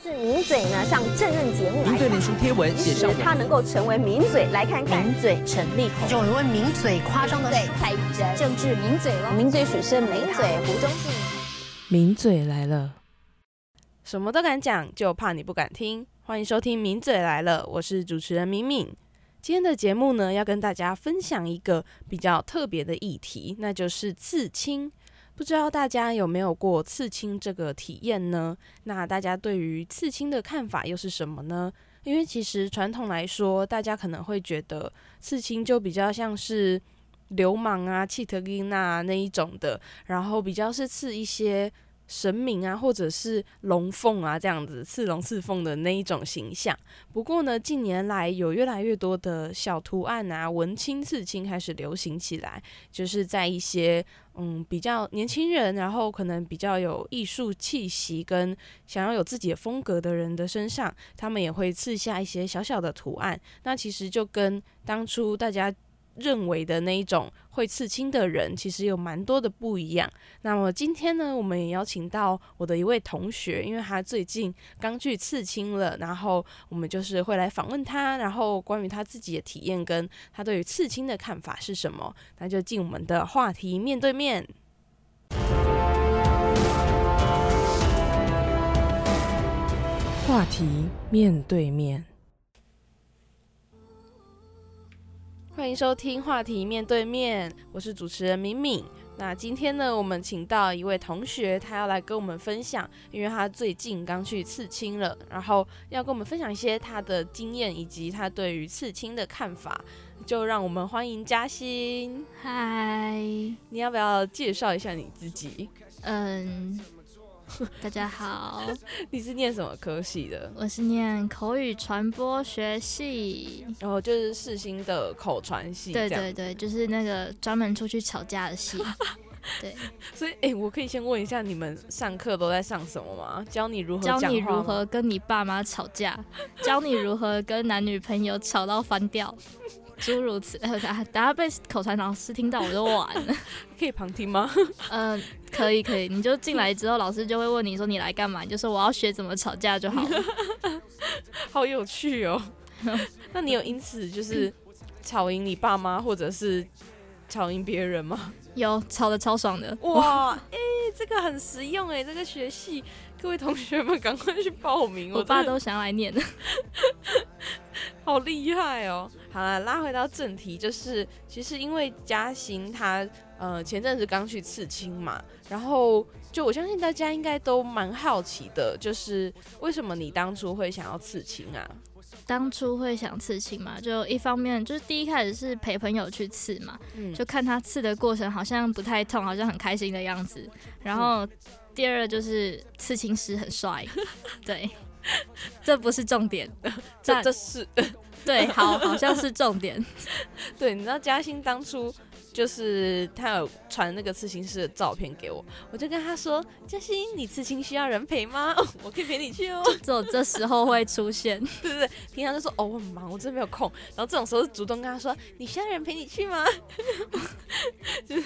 是名嘴呢上正任节目来名嘴脸书贴文写上他能够成为名嘴，来看看名嘴陈立口，有人问名嘴夸张的对蔡宇珍，政治名嘴了，名嘴许是名嘴胡忠信。名嘴来了，什么都敢讲，就怕你不敢听。欢迎收听《名嘴来了》，我是主持人敏敏。今天的节目呢，要跟大家分享一个比较特别的议题，那就是刺青。不知道大家有没有过刺青这个体验呢？那大家对于刺青的看法又是什么呢？因为其实传统来说，大家可能会觉得刺青就比较像是流氓啊、气特金娜那一种的，然后比较是刺一些神明啊，或者是龙凤啊这样子刺龙刺凤的那一种形象。不过呢，近年来有越来越多的小图案啊、文青刺青开始流行起来，就是在一些嗯比较年轻人，然后可能比较有艺术气息跟想要有自己的风格的人的身上，他们也会刺下一些小小的图案。那其实就跟当初大家认为的那一种会刺青的人，其实有蛮多的不一样。那么今天呢，我们也邀请到我的一位同学，因为他最近刚去刺青了，然后我们就是会来访问他，然后关于他自己的体验跟他对于刺青的看法是什么，那就进我们的话题面对面。话题面对面，欢迎收听话题面对面，我是主持人敏敏。那今天呢，我们请到一位同学，他要来跟我们分享，因为他最近刚去刺青了，然后要跟我们分享一些他的经验以及他对于刺青的看法。就让我们欢迎嘉欣，嗨，你要不要介绍一下你自己？嗯，大家好，你是念什么科系的？我是念口语传播学系，然后就是世新的口传系，对对对，就是那个专门出去吵架的系。对，所以哎、我可以先问一下，你们上课都在上什么吗？教你如何教你如何跟你爸妈吵架，教你如何跟男女朋友吵到翻掉，诸如此。呃，等下被口传老师听到我就完了。可以旁听吗？嗯、可以可以，你就进来之后，老师就会问你说你来干嘛，你就说我要学怎么吵架就好了。好有趣哦。那你有因此就是吵赢你爸妈，或者是吵赢别人吗？有吵的超爽的，哇，哎、这个很实用哎，这个学系，各位同学们赶快去报名。我爸都想来念。好厉害哦！好了，拉回到正题，就是其实因为嘉兴他呃前阵子刚去刺青嘛，然后就我相信大家应该都蛮好奇的，就是为什么你当初会想要刺青啊？当初会想刺青嘛，就一方面就是第一开始是陪朋友去刺嘛，嗯，就看他刺的过程好像不太痛，好像很开心的样子。然后第二就是刺青师很帅，对，这不是重点，这这是 对，好，好像是重点。对，你知道嘉欣当初就是他有传那个刺青师的照片给我，我就跟他说：“嘉欣，你刺青需要人陪吗？我可以陪你去哦。只有这时候会出现，对对对，平常就说哦我很忙，我真的没有空。然后这种时候主动跟他说：你需要人陪你去吗？就是，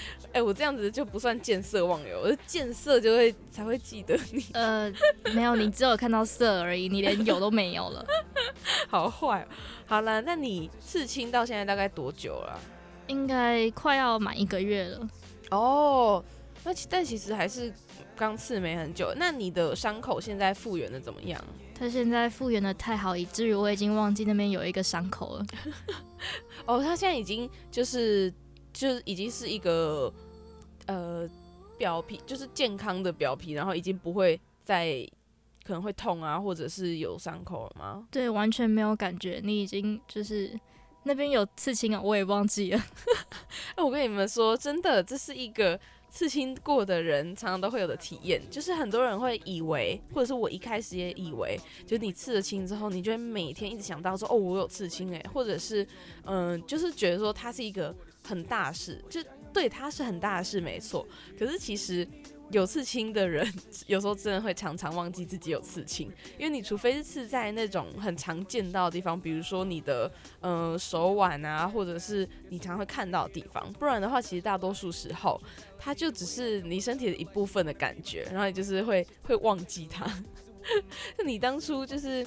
哎、我这样子就不算见色忘友，我是见色就会才会记得你，呃，没有，你只有看到色而已，你连有都没有了。好坏、哦。好了，那你刺青到现在大概多久了啊？应该快要满一个月了，哦，那其但其实还是刚刺没很久。那你的伤口现在复原的怎么样？他现在复原的太好，以至于我已经忘记那边有一个伤口了。哦，他现在已经就是就是已经是一个呃表皮，就是健康的表皮，然后已经不会再可能会痛啊，或者是有伤口了吗？对，完全没有感觉，你已经就是那边有刺青啊，我也忘记了。哎，我跟你们说，真的，这是一个刺青过的人常常都会有的体验，就是很多人会以为，或者是我一开始也以为，就是你刺了青之后，你就会每天一直想到说，哦，我有刺青哎，或者是嗯、就是觉得说它是一个很大事，就对，他是很大的事，没错。可是其实有刺青的人，有时候真的会常常忘记自己有刺青，因为你除非是刺在那种很常见到的地方，比如说你的呃手腕啊，或者是你常会看到的地方，不然的话，其实大多数时候它就只是你身体的一部分的感觉，然后你就是会会忘记它。那 你当初就是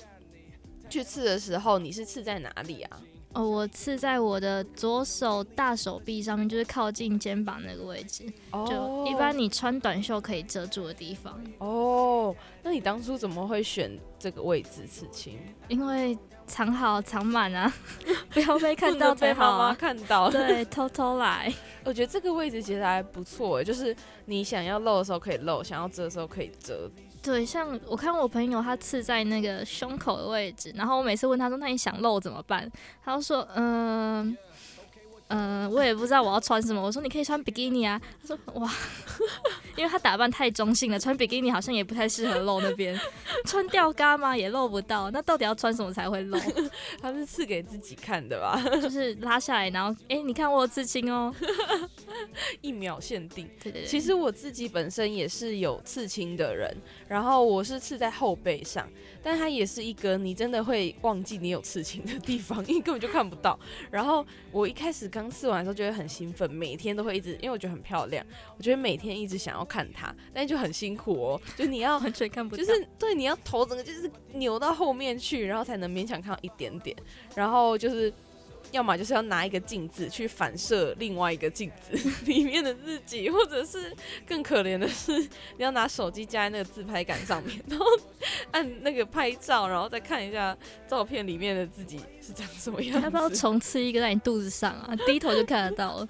去刺的时候，你是刺在哪里啊？哦，我刺在我的左手大手臂上面，就是靠近肩膀那个位置。就一般你穿短袖可以遮住的地方。哦，那你当初怎么会选这个位置刺青？因为藏好藏满啊，不要被看到被妈妈看到。对，偷偷来。我觉得这个位置其实还不错，就是你想要露的时候可以露，想要遮的时候可以遮。对，像我看我朋友他刺在那个胸口的位置，然后我每次问他说：“那你想漏怎么办？”他就说：“嗯。”嗯，我也不知道我要穿什么。我说你可以穿比基尼啊。他说哇，因为他打扮太中性了，穿比基尼好像也不太适合露那边。穿吊嘎吗？也露不到。那到底要穿什么才会露？他是刺给自己看的吧？就是拉下来，然后哎，你看我有刺青哦，一秒限定。对对对。其实我自己本身也是有刺青的人，然后我是刺在后背上，但它也是一个你真的会忘记你有刺青的地方，因为根本就看不到。然后我一开始刚。刚试完的时候就会很兴奋，每天都会一直，因为我觉得很漂亮，我觉得每天一直想要看它，但就很辛苦哦，就你要完全看不，就是对，你要头整个就是扭到后面去，然后才能勉强看到一点点，然后就是。要么就是要拿一个镜子去反射另外一个镜子 里面的自己，或者是更可怜的是，你要拿手机架在那个自拍杆上面，然后按那个拍照，然后再看一下照片里面的自己是长什么样子。要不要重吃一个在你肚子上啊？低头就看得到了。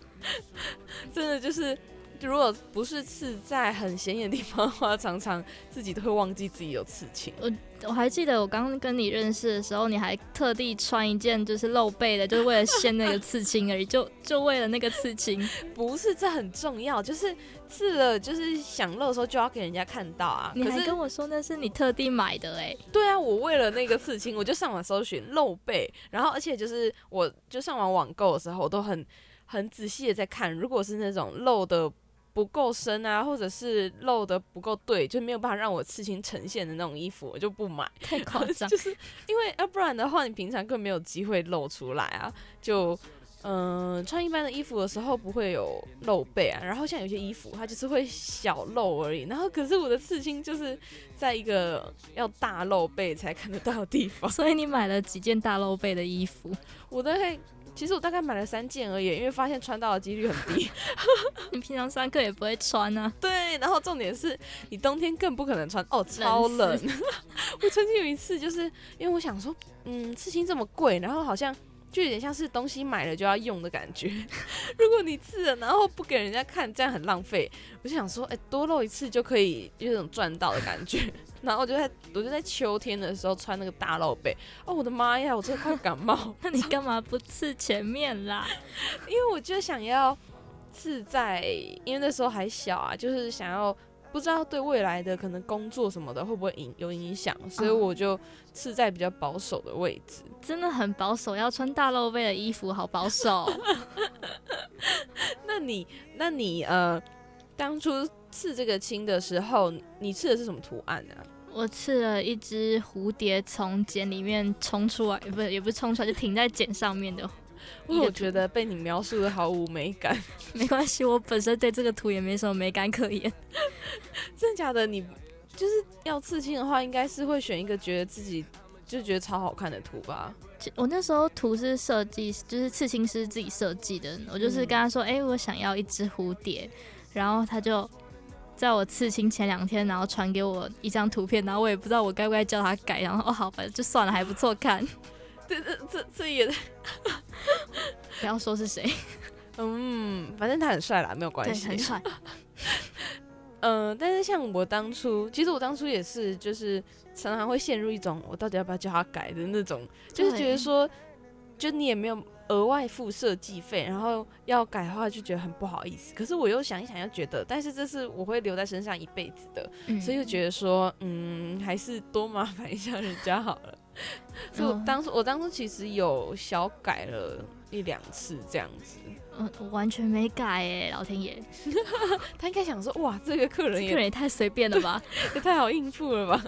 真的就是。如果不是刺在很显眼的地方的话，常常自己都会忘记自己有刺青。我我还记得我刚跟你认识的时候，你还特地穿一件就是露背的，就是为了掀那个刺青而已，就 就为了那个刺青。不是，这很重要，就是刺了，就是想露的时候就要给人家看到啊。你还跟我说那是你特地买的哎？对啊，我为了那个刺青，我就上网搜寻露背，然后而且就是我就上网网购的时候，我都很很仔细的在看，如果是那种露的。不够深啊，或者是露的不够对，就没有办法让我刺青呈现的那种衣服，我就不买。太夸张，就是因为要不然的话，你平常更没有机会露出来啊。就嗯，穿一般的衣服的时候不会有露背啊，然后像有些衣服它就是会小露而已。然后可是我的刺青就是在一个要大露背才看得到的地方，所以你买了几件大露背的衣服？我都会。其实我大概买了三件而已，因为发现穿到的几率很低。你平常上课也不会穿啊？对，然后重点是你冬天更不可能穿哦，超冷。我曾经有一次，就是因为我想说，嗯，刺青这么贵，然后好像就有点像是东西买了就要用的感觉。如果你刺了，然后不给人家看，这样很浪费。我就想说，哎，多露一次就可以有种赚到的感觉。然后我就在，我就在秋天的时候穿那个大露背。哦，我的妈呀，我真的快感冒。那你干嘛不刺前面啦？因为我就想要刺在，因为那时候还小啊，就是想要不知道对未来的可能工作什么的会不会影有影响，所以我就刺在比较保守的位置。真的很保守，要穿大露背的衣服，好保守。那你，那你呃，当初刺这个青的时候，你刺的是什么图案呢？我刺了一只蝴蝶从茧里面冲出来，不是也不是冲出来，就停在茧上面的。我觉得被你描述的毫无美感。没关系，我本身对这个图也没什么美感可言。真的假的？你就是要刺青的话，应该是会选一个觉得自己就觉得超好看的图吧？我那时候图是设计，就是刺青师自己设计的。我就是跟他说，哎，我想要一只蝴蝶，然后他就。在我刺青前两天，然后传给我一张图片，然后我也不知道我该不该叫他改，然后哦好，反正就算了，还不错看。这这这这也 不要说是谁，嗯，反正他很帅啦，没有关系，很帅。嗯，但是像我当初，其实我当初也是，就是常常会陷入一种我到底要不要叫他改的那种，就是觉得说，就你也没有。额外付设计费，然后要改的话就觉得很不好意思。可是我又想一想，又觉得，但是这是我会留在身上一辈子的，所以就觉得说，嗯，还是多麻烦一下人家好了。所以我当初，我当初其实有小改了一两次这样子。嗯，我完全没改哎，老天爷，他应该想说，哇，这个客人也太随便了吧，也太好应付了吧？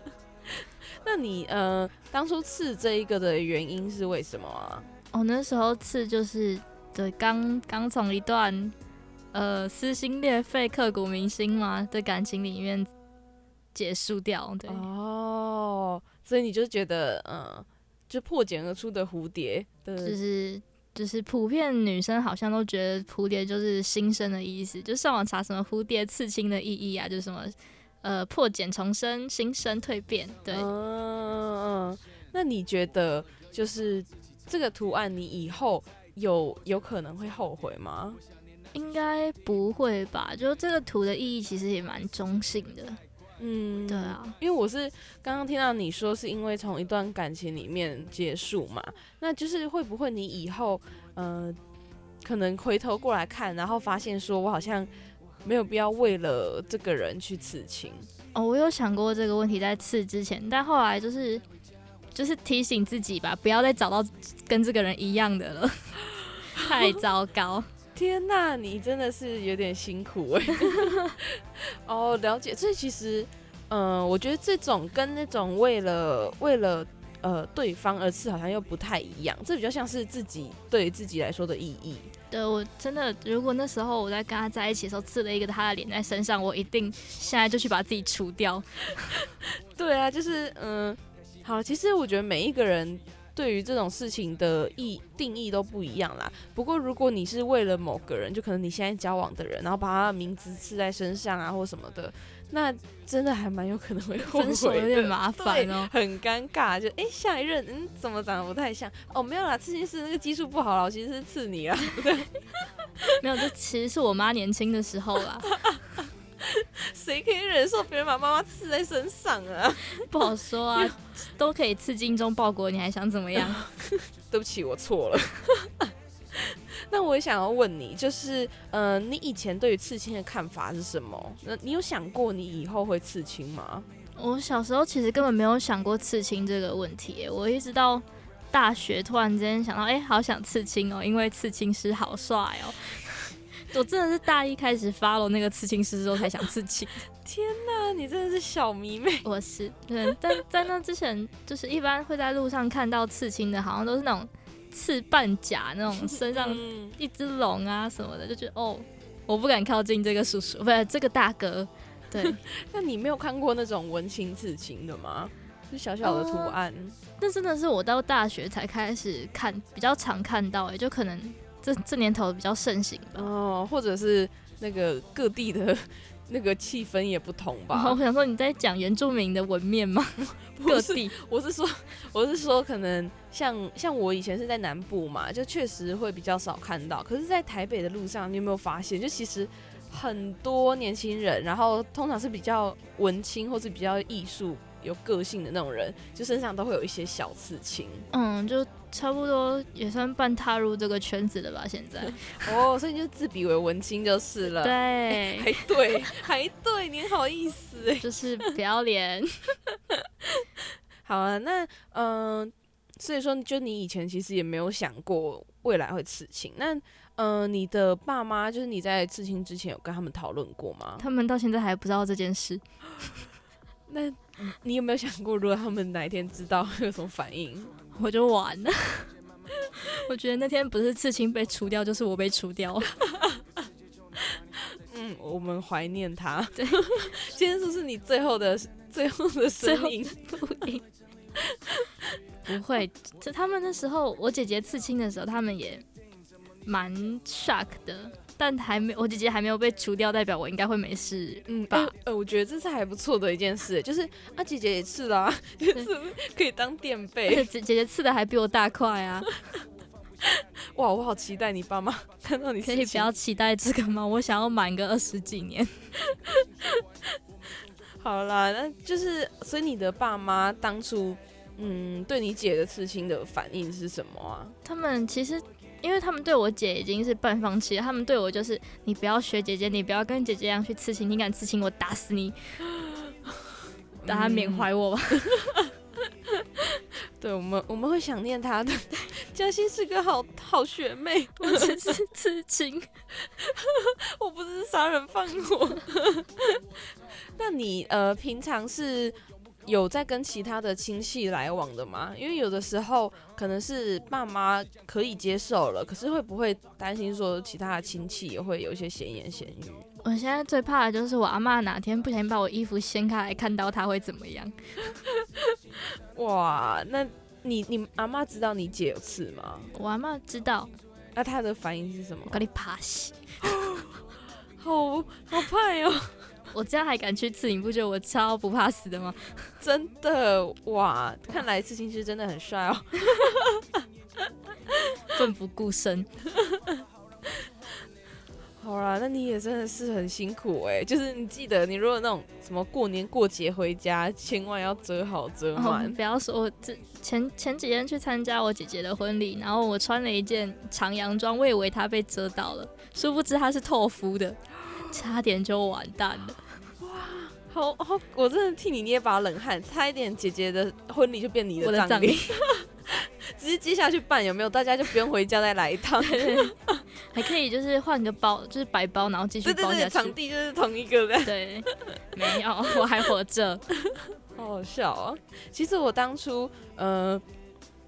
那你呃，当初刺这一个的原因是为什么啊？我那时候刺就是对刚刚从一段呃撕心裂肺、刻骨铭心嘛的感情里面结束掉，对哦。所以你就觉得，嗯，就破茧而出的蝴蝶的，就是就是普遍女生好像都觉得蝴蝶就是新生的意思，就上网查什么蝴蝶刺青的意义啊，就是什么呃破茧重生、新生蜕变，对。嗯嗯，那你觉得就是这个图案，你以后有有可能会后悔吗？应该不会吧？就这个图的意义其实也蛮中性的。嗯，对啊，因为我是刚刚听到你说是因为从一段感情里面结束嘛，那就是会不会你以后呃可能回头过来看，然后发现说我好像没有必要为了这个人去刺青哦，我有想过这个问题在刺之前，但后来就是就是提醒自己吧，不要再找到跟这个人一样的了，太糟糕。天呐，你真的是有点辛苦哎。哦，了解。这其实，嗯，我觉得这种跟那种为了为了呃对方而吃，好像又不太一样。这比较像是自己对自己来说的意义。对我真的，如果那时候我在跟他在一起的时候刺了一个他的脸在身上，我一定现在就去把自己除掉。对啊，就是嗯，好，其实我觉得每一个人。对于这种事情的意定义都不一样啦。不过如果你是为了某个人，就可能你现在交往的人，然后把他的名字刺在身上啊，或什么的，那真的还蛮有可能会分手，有点麻烦哦，很尴尬。就哎，下一任嗯，怎么长得不太像？哦，没有啦，刺青是那个技术不好啦，我其实是刺你啊。对，没有，这其实是我妈年轻的时候啦。谁可以忍受别人把妈妈刺在身上啊？不好说啊，都可以刺精忠报国，你还想怎么样？对不起，我错了。那我也想要问你，就是，呃，你以前对于刺青的看法是什么？那你有想过你以后会刺青吗？我小时候其实根本没有想过刺青这个问题，我一直到大学突然间想到，哎，好想刺青哦，因为刺青师好帅哦。我真的是大一开始发了那个刺青师之后才想刺青。天哪，你真的是小迷妹！我是，对，但在那之前，就是一般会在路上看到刺青的，好像都是那种刺半甲那种，身上一只龙啊什么的，就觉得哦，我不敢靠近这个叔叔，不是这个大哥。对，那你没有看过那种文青刺青的吗？就小小的图案。那真的是我到大学才开始看，比较常看到，也就可能。这这年头比较盛行吧哦，或者是那个各地的 那个气氛也不同吧。我想说你在讲原住民的文面吗？各地，我是说，我是说，可能像像我以前是在南部嘛，就确实会比较少看到。可是，在台北的路上，你有没有发现，就其实很多年轻人，然后通常是比较文青或是比较艺术。有个性的那种人，就身上都会有一些小刺青。嗯，就差不多也算半踏入这个圈子了吧。现在 哦，所以就自比为文青就是了。对，还对，还对，你好意思，就是不要脸。好啊，那嗯，所以说，就你以前其实也没有想过未来会刺青。那嗯，你的爸妈就是你在刺青之前有跟他们讨论过吗？他们到现在还不知道这件事。那你有没有想过，如果他们哪一天知道会有什么反应？我就完了。我觉得那天不是刺青被除掉，就是我被除掉。嗯，我们怀念他。对，今天是不是你最后的最后的声音录音？不会，就他们那时候，我姐姐刺青的时候，他们也蛮 shock 的。但还没，我姐姐还没有被除掉，代表我应该会没事，嗯吧？呃，我觉得这是还不错的一件事，就是啊，姐姐也刺了，就是可以当垫背。姐姐姐刺的还比我大块啊！哇，我好期待你爸妈看到你。可以不要期待这个吗？我想要满个二十几年。好啦，那就是，所以你的爸妈当初，嗯，对你姐的刺青的反应是什么啊？他们其实。因为他们对我姐已经是半放弃了，他们对我就是你不要学姐姐，你不要跟姐姐一样去刺青，你敢刺青我打死你，让他缅怀我吧。对我们我们会想念他的，嘉欣是个好好学妹，我只是痴情，我不是杀人放火。那你呃平常是？有在跟其他的亲戚来往的吗？因为有的时候可能是爸妈可以接受了，可是会不会担心说其他的亲戚也会有一些闲言闲语？我现在最怕的就是我阿妈哪天不小心把我衣服掀开来看到，她会怎么样？哇，那你你阿妈知道你姐有刺吗？我阿妈知道，那她的反应是什么我？跟你爬西，好好怕哟、我这样还敢去刺，你不觉得我超不怕死的吗？真的哇！看来刺青师真的很帅哦。奋不顾身。好啦，那你也真的是很辛苦哎、就是你记得，你如果那种什么过年过节回家，千万要遮好遮哦满。不要说，我这前前几天去参加我姐姐的婚礼，然后我穿了一件长洋装，我以为她被遮到了，殊不知她是透肤的，差点就完蛋了。好好，我真的替你捏把冷汗，差一点姐姐的婚礼就变你的葬礼葬礼，直接接下去办有没有？大家就不用回家再来一趟。还可以就是换个包，就是白包，然后继续对对对，包场。地就是同一个的，对，没有，我还活着。好好笑啊！其实我当初呃，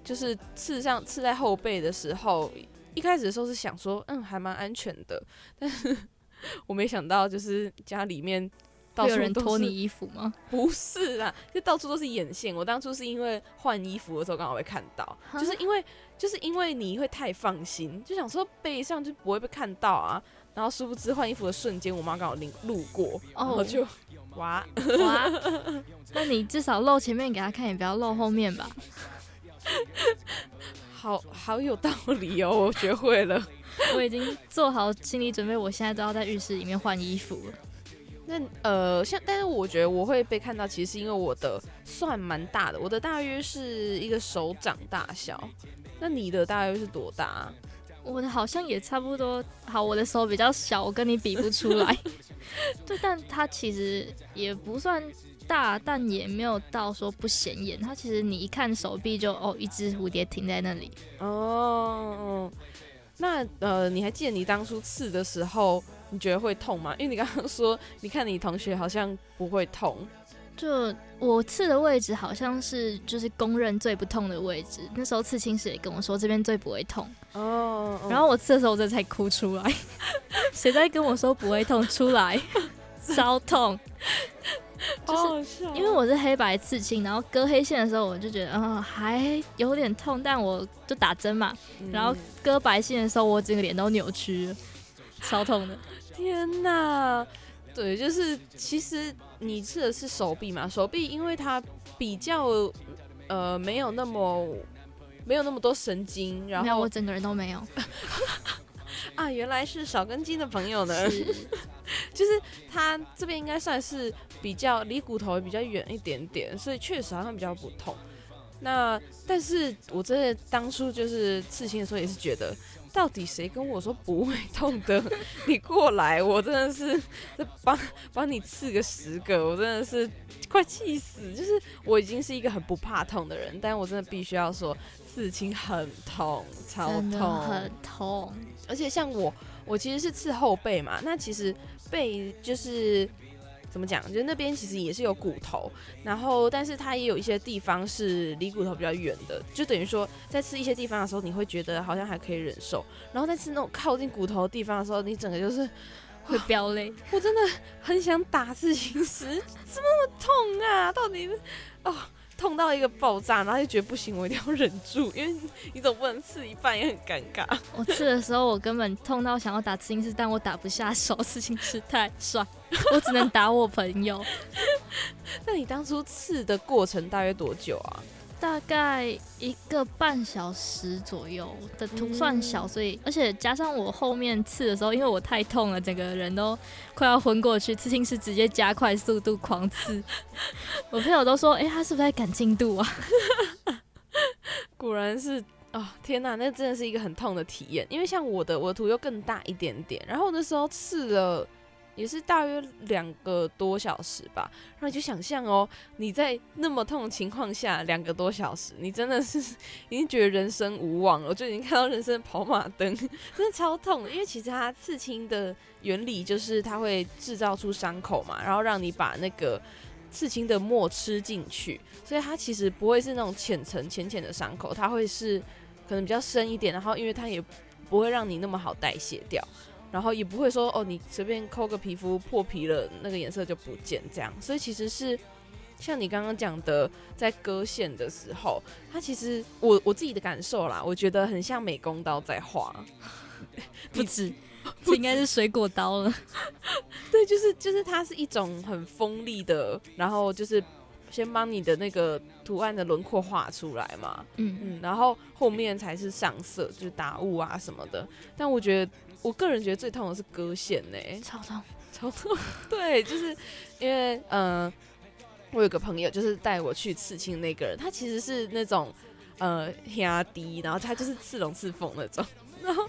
就是刺上刺在后背的时候，一开始的时候是想说，嗯，还蛮安全的，但是我没想到就是家里面有人脱你衣服吗？不是啦，就到处都是眼线。我当初是因为换衣服的时候刚好会看到，就是因为就是因为你会太放心，就想说背上就不会被看到啊。然后殊不知换衣服的瞬间，我妈刚好路路过，然后哦就 哇，哇，那你至少露前面给她看，也不要露后面吧。好好有道理哦，我学会了。我已经做好心理准备，我现在都要在浴室里面换衣服了。那呃，像但是我觉得我会被看到，其实是因为我的算蛮大的，我的大约是一个手掌大小。那你的大约是多大啊？我的好像也差不多，好，我的手比较小，我跟你比不出来。对，但它其实也不算大，但也没有到说不显眼。它其实你一看手臂就哦，一只蝴蝶停在那里。哦，那呃，你还记得你当初刺的时候，你觉得会痛吗？因为你刚刚说，你看你同学好像不会痛。就我刺的位置好像是就是公认最不痛的位置。那时候刺青师也跟我说这边最不会痛，哦，然后我刺的时候我真的才哭出来。谁在跟我说不会痛？出来，超痛。就是因为我是黑白刺青，然后割黑线的时候，我就觉得，嗯、还有点痛，但我就打针嘛。然后嗯割白线的时候，我整个脸都扭曲了，超痛的。天哪，对，就是其实你刺的是手臂嘛，手臂因为它比较呃没有那么没有那么多神经，然，后我整个人都没有。啊原来是少根筋的朋友呢，是，就是他这边应该算是比较离骨头比较远一点点，所以确实好像比较不痛。那但是我真的当初就是刺青的时候也是觉得，到底谁跟我说不会痛的？你过来，我真的是这帮帮你刺个十个，我真的是快气死。就是我已经是一个很不怕痛的人，但我真的必须要说，刺青很痛，超痛，很痛。而且像我，我其实是刺后背嘛，那其实背就是怎么讲，就是那边其实也是有骨头，然后但是它也有一些地方是离骨头比较远的，就等于说在吃一些地方的时候，你会觉得好像还可以忍受，然后在吃那种靠近骨头的地方的时候，你整个就是会飙泪，我真的很想打刺青师，怎么那么痛啊？到底哦。痛到一个爆炸，然后就觉得不行，我一定要忍住，因为你总不能刺一半也很尴尬。我刺的时候，我根本痛到想要打刺青师，但我打不下手，刺青师太帅，我只能打我朋友。那你当初刺的过程大约多久啊？大概一个半小时左右的图算小，所以而且加上我后面刺的时候，因为我太痛了，整个人都快要昏过去，刺青师直接加快速度狂刺。我朋友都说，哎、他是不是在赶进度啊？果然是啊、天哪，那真的是一个很痛的体验。因为像我的，我的图又更大一点点，然后那时候刺了也是大约两个多小时吧。然后你就想象哦，你在那么痛的情况下，两个多小时，你真的是已经觉得人生无望了，就已经看到人生的跑马灯，真的超痛。因为其实它刺青的原理就是它会制造出伤口嘛，然后让你把那个。刺青的墨吃进去，所以它其实不会是那种浅层浅浅的伤口，它会是可能比较深一点，然后因为它也不会让你那么好代谢掉，然后也不会说哦你随便抠个皮肤破皮了，那个颜色就不见这样，所以其实是像你刚刚讲的，在割线的时候，它其实我我自己的感受啦，我觉得很像美工刀在画。不止，这应该是水果刀了。对，就是就是它是一种很锋利的，然后就是先帮你的那个图案的轮廓画出来嘛，嗯，嗯，然后后面才是上色，就是打雾啊什么的。但我觉得，我个人觉得最痛的是割线呢、超痛。超痛。对，就是因为嗯、呃我有个朋友就是带我去刺青那个人，他其实是那种呃压低，然后他就是刺龙刺凤那种，然后。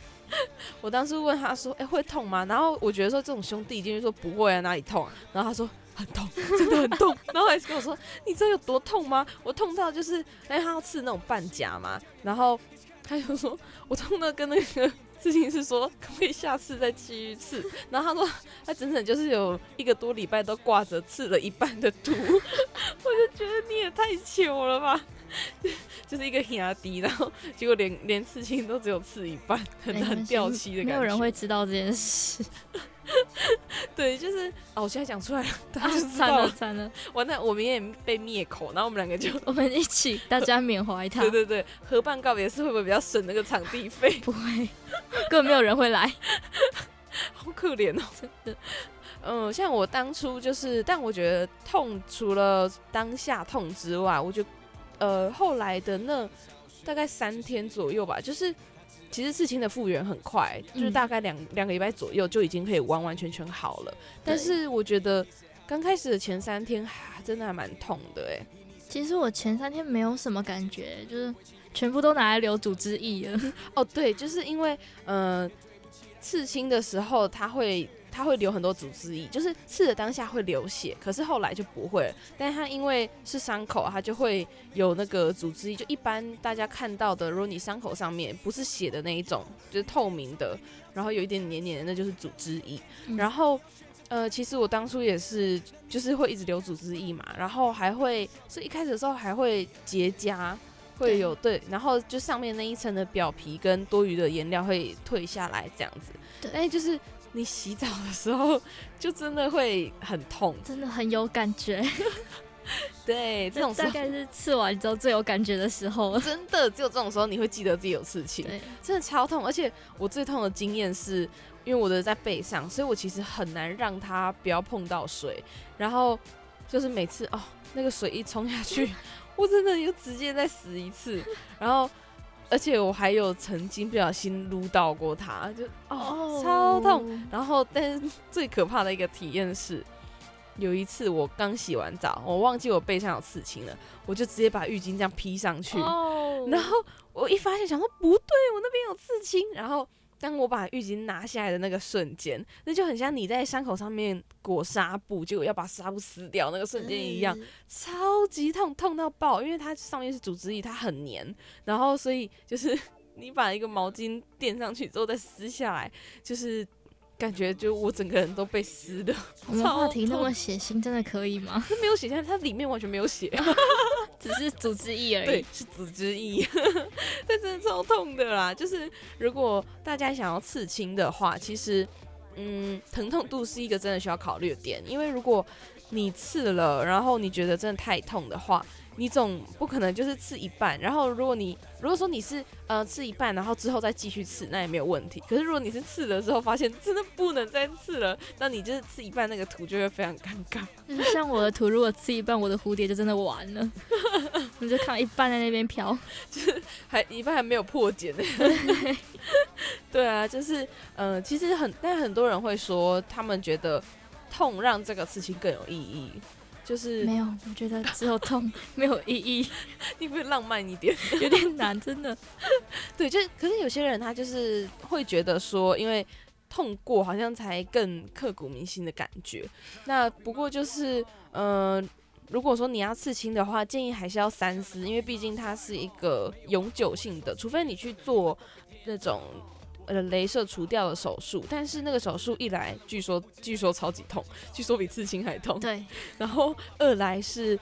我当时问他说：“哎、会痛吗？”然后我觉得说这种兄弟一定是说不会啊，哪里痛、啊？然后他说很痛，真的很痛。然后还跟我说：“你知道有多痛吗？我痛到就是，哎，他要刺那种半甲嘛。”然后他就说：“我痛到跟那个事情是说，可不可以下次再继续刺？”然后他说他整整就是有一个多礼拜都挂着刺了一半的毒，我就觉得你也太糗了吧。就是一个压低，然后结果连连刺青都只有刺一半，很很掉漆的感觉。没有人会知道这件事。对，就是哦，我现在讲出来了，大啊家惨道了。了惨了，完蛋，我们也被灭口，然后我们两个就，我们一起大家缅怀他对。对对，合办告别式会不会比较省那个场地费？不会，根本没有人会来。好可怜哦。真的，嗯，像我当初就是，但我觉得痛除了当下痛之外，我觉得呃后来的那大概三天左右吧，就是其实刺青的复原很快，就是嗯大概两两个礼拜左右就已经可以完完全全好了。但是我觉得刚开始的前三天还真的还蛮痛的哎。其实我前三天没有什么感觉，就是全部都拿来留组织液了。哦，对，就是因为呃，刺青的时候它会它会流很多组织液，就是刺的当下会流血，可是后来就不会了。但它因为是伤口，它就会有那个组织液。就一般大家看到的，如果你伤口上面不是血的那一种，就是透明的，然后有一点黏黏的，那就是组织液。嗯然后。呃，其实我当初也是，就是会一直流组织液嘛，然后还会是一开始的时候还会结痂，会有对，然后就上面那一层的表皮跟多余的颜料会退下来这样子。对但是就是你洗澡的时候，就真的会很痛。真的很有感觉，对，这种大概是刺完之后最有感觉的时候。真的只有这种时候你会记得自己有刺青，真的超痛。而且我最痛的经验是因为我的在背上，所以我其实很难让它不要碰到水。然后就是每次哦，那个水一冲下去，我真的又直接再死一次。然后而且我还有曾经不小心撸到过它，就哦超痛。。然后，但是 最可怕的一个体验是，有一次我刚洗完澡，我忘记我背上有刺青了，我就直接把浴巾这样披上去，哦，然后我一发现想说不对，我那边有刺青，然后。当我把浴巾拿下来的那个瞬间，那就很像你在伤口上面裹纱布，结果要把纱布撕掉那个瞬间一样，嗯。超级痛，痛到爆，因为它上面是组织液，它很黏，然后所以就是 你把一个毛巾垫上去之后再撕下来，就是感觉就我整个人都被撕的，我们话题那么血腥，真的可以吗？它没有血，腥它里面完全没有血，只是组织液而已对已。，是组织液，但真的超痛的啦。就是如果大家想要刺青的话，其实嗯，疼痛度是一个真的需要考虑的点，因为如果你刺了，然后你觉得真的太痛的话，你总不可能就是刺一半，然后如果你如果说你是呃刺一半，然后之后再继续刺，那也没有问题。可是如果你是刺的时候发现真的不能再刺了，那你就是刺一半那个图就会非常尴尬。就是像我的图，如果刺一半，我的蝴蝶就真的完了，你就看到一半在那边飘。就是还一半还没有破茧呢。对啊，就是呃，其实很，但很多人会说，他们觉得痛让这个事情更有意义，就是没有，我觉得只有痛，没有意义，你会浪漫一点。有点难，真的。对，就是可是有些人他就是会觉得说，因为痛过好像才更刻骨铭心的感觉。那不过就是呃。如果说你要刺青的话，建议还是要三思，因为毕竟它是一个永久性的，除非你去做那种呃镭射除掉的手术，但是那个手术一来，据说据说超级痛，据说比刺青还痛。对，然后二来是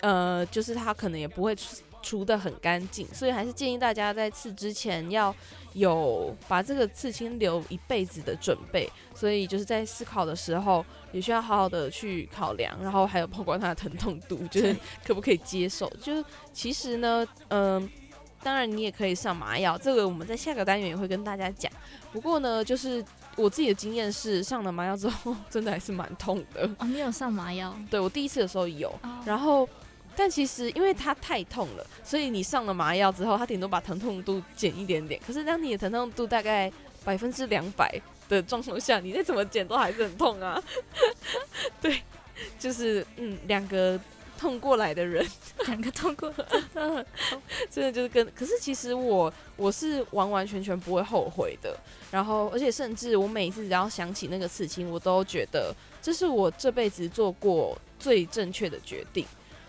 呃，就是它可能也不会除的很干净，所以还是建议大家在刺之前要有把这个刺青留一辈子的准备。所以就是在思考的时候，也需要好好的去考量，然后还有包括它的疼痛度，就是可不可以接受。就是其实呢，嗯。当然，你也可以上麻药，这个我们在下个单元也会跟大家讲。不过呢，就是我自己的经验是，上了麻药之后，真的还是蛮痛的。哦，你有上麻药？对我第一次的时候有，然后，但其实因为它太痛了，所以你上了麻药之后，它顶多把疼痛度减一点点。可是当你的疼痛度大概百分之两百的状况下，你再怎么减都还是很痛啊。对，就是嗯，两个。痛过来的人，两个痛过，真的很，真的就是跟。可是其实我我是完完全全不会后悔的。然后，而且甚至我每一次只要想起那个刺青，我都觉得这是我这辈子做过最正确的决定。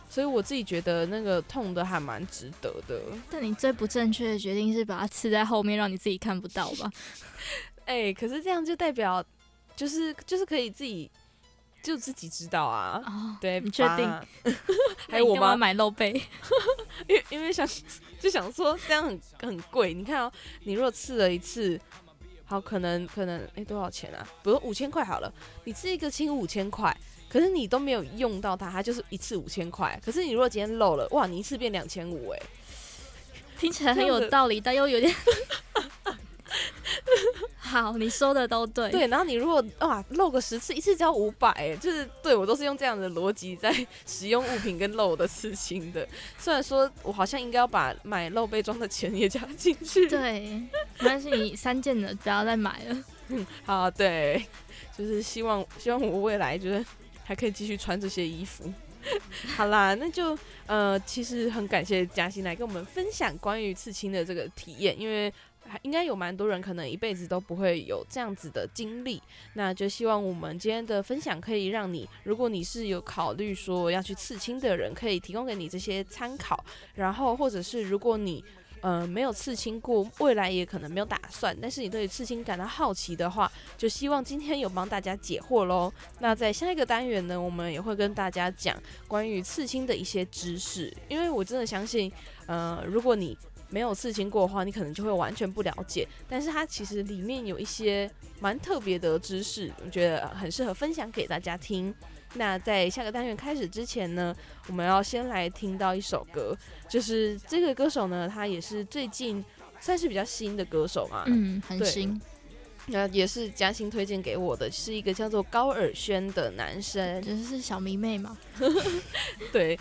所以我自己觉得那个痛的还蛮值得的。但你最不正确的决定是把它刺在后面，让你自己看不到吧？哎，可是这样就代表就是就是可以自己。就自己知道啊，对，你确定？还有我妈买露背，因为因为想 就想说这样很很贵。你看哦，你如果刺了一次，好可能可能哎多少钱啊？比如五千块好了，你刺一个青五千块，可是你都没有用到它，它就是一次五千块。可是你如果今天漏了，哇，你一次变两千五哎，听起来很有道理，但又有点。好，你说的都对。对，然后你如果哇漏个十次，一次只要五百，哎，就是对我都是用这样的逻辑在 使用物品跟漏的事情的。虽然说我好像应该要把买漏杯装的钱也加进去。对，但是你三件的不要再买了。嗯，好，对，就是希望希望我未来就是还可以继续穿这些衣服。好啦，那就呃，其实很感谢嘉欣来跟我们分享关于刺青的这个体验，因为。应该有蛮多人可能一辈子都不会有这样子的经历，那就希望我们今天的分享可以让你，如果你是有考虑说要去刺青的人，可以提供给你这些参考。然后或者是如果你呃没有刺青过，未来也可能没有打算，但是你对刺青感到好奇的话，就希望今天有帮大家解惑喽。那在下一个单元呢，我们也会跟大家讲关于刺青的一些知识，因为我真的相信，呃，如果你没有刺青过的话，你可能就会完全不了解。但是它其实里面有一些蛮特别的知识，我觉得很适合分享给大家听。那在下个单元开始之前呢，我们要先来听到一首歌，就是这个歌手呢，他也是最近算是比较新的歌手嘛，嗯，很新。那也是嘉欣推荐给我的，是一个叫做高尔轩的男生，就是小迷妹嘛？对。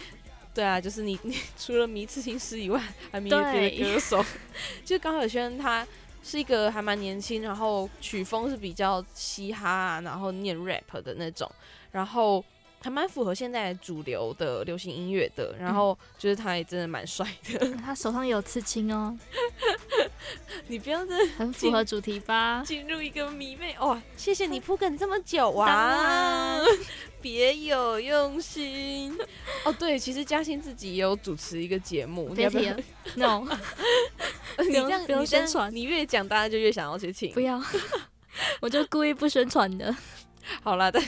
对啊，就是你，你除了迷刺青师以外，还迷别的歌手。就高晓轩，他是一个还蛮年轻，然后曲风是比较嘻哈，然后念 rap 的那种，然后还蛮符合现在主流的流行音乐的。然后就是他也真的蛮帅的，他手上有刺青哦。你不要这很符合主题吧？进入一个迷妹哇！谢谢你铺梗这么久啊。别有用心。哦，对，其实嘉欣自己也有主持一个节目，别提了，no，你这样不宣传，你越讲大家就越想要去听，不要，我就故意不宣传的。好了，但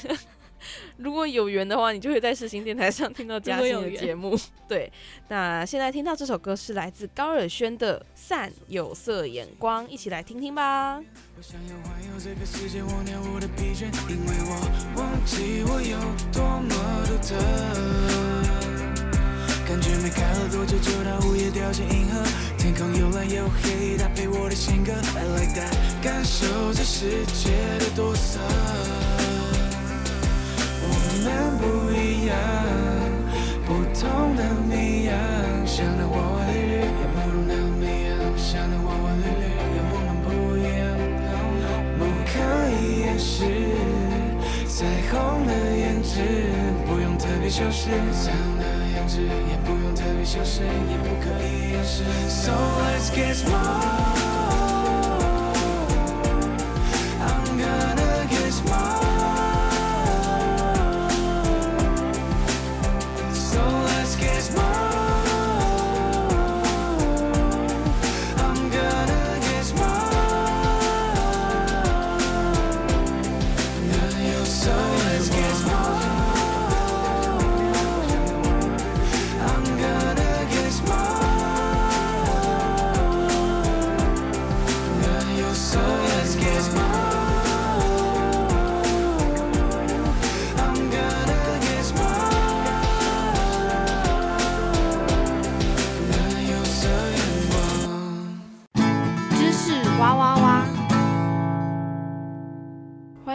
如果有缘的话，你就会在世新电台上听到嘉欣的节目。对，那现在听到这首歌是来自高尔宣的《散有色眼光》，一起来听听吧。我想要环游这个世界，忘掉我的疲倦，因为我忘记我有多么独特。感觉没开了多久，就到午夜掉进银河，天空又蓝又黑，搭配我的性格，I like that，感受这世界的多色。我们不一样，不同的谜样，像那弯弯绿绿，也不同的谜样，像那弯弯绿绿。是彩虹的颜值，不用特别修饰；彩虹的颜值也不用特别修饰，也不可以掩饰。So let's get more.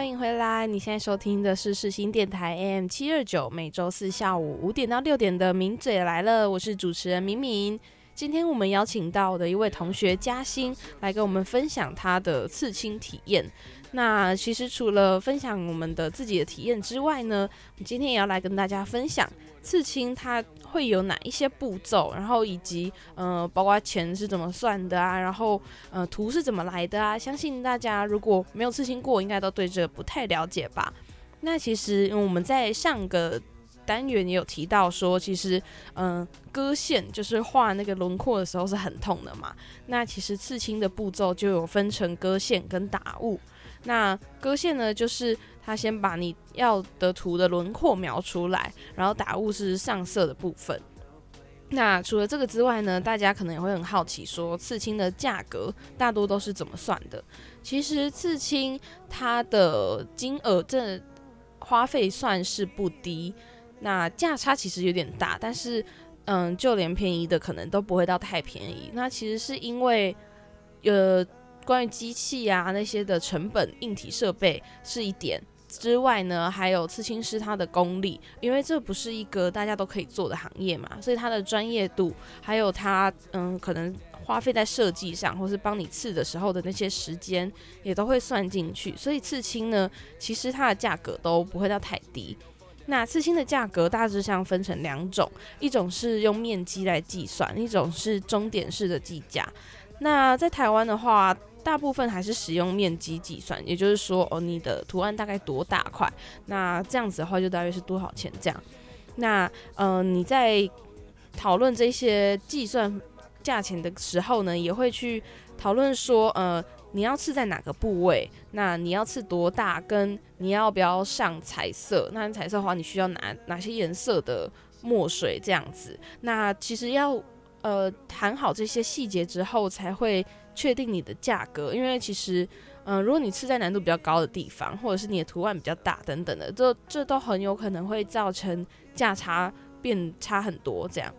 欢迎回来，你现在收听的是世新电台 AM 七二九，每周四下午五点到六点的名嘴来了，我是主持人明明。今天我们邀请到的一位同学嘉欣来跟我们分享他的刺青体验。那其实除了分享我们的自己的体验之外呢，我们今天也要来跟大家分享刺青它会有哪一些步骤，然后以及呃，包括钱是怎么算的啊，然后呃，图是怎么来的啊。相信大家如果没有刺青过，应该都对这个不太了解吧？那其实我们在上个单元也有提到说，其实嗯，割线就是画那个轮廓的时候是很痛的嘛。那其实刺青的步骤就有分成割线跟打雾。那割线呢，就是他先把你要的图的轮廓描出来，然后打雾是上色的部分。那除了这个之外呢，大家可能也会很好奇，说刺青的价格大多都是怎么算的？其实刺青它的金额这花费算是不低，那价差其实有点大，但是嗯，就连便宜的可能都不会到太便宜。那其实是因为呃。关于机器啊那些的成本、硬体设备是一点之外呢，还有刺青师他的功力，因为这不是一个大家都可以做的行业嘛，所以他的专业度，还有他嗯可能花费在设计上，或是帮你刺的时候的那些时间，也都会算进去。所以刺青呢，其实它的价格都不会到太低。那刺青的价格大致上分成两种，一种是用面积来计算，一种是终点式的计价。那在台湾的话，大部分还是使用面积计算，也就是说，哦，你的图案大概多大块，那这样子的话就大约是多少钱这样。那，呃，你在讨论这些计算价钱的时候呢，也会去讨论说，呃，你要刺在哪个部位，那你要刺多大，跟你要不要上彩色，那彩色的话，你需要哪哪些颜色的墨水这样子。那其实要，呃，谈好这些细节之后才会。确定你的价格，因为其实，嗯，如果你刺在难度比较高的地方，或者是你的图案比较大等等的，这这都很有可能会造成价差变差很多。这样，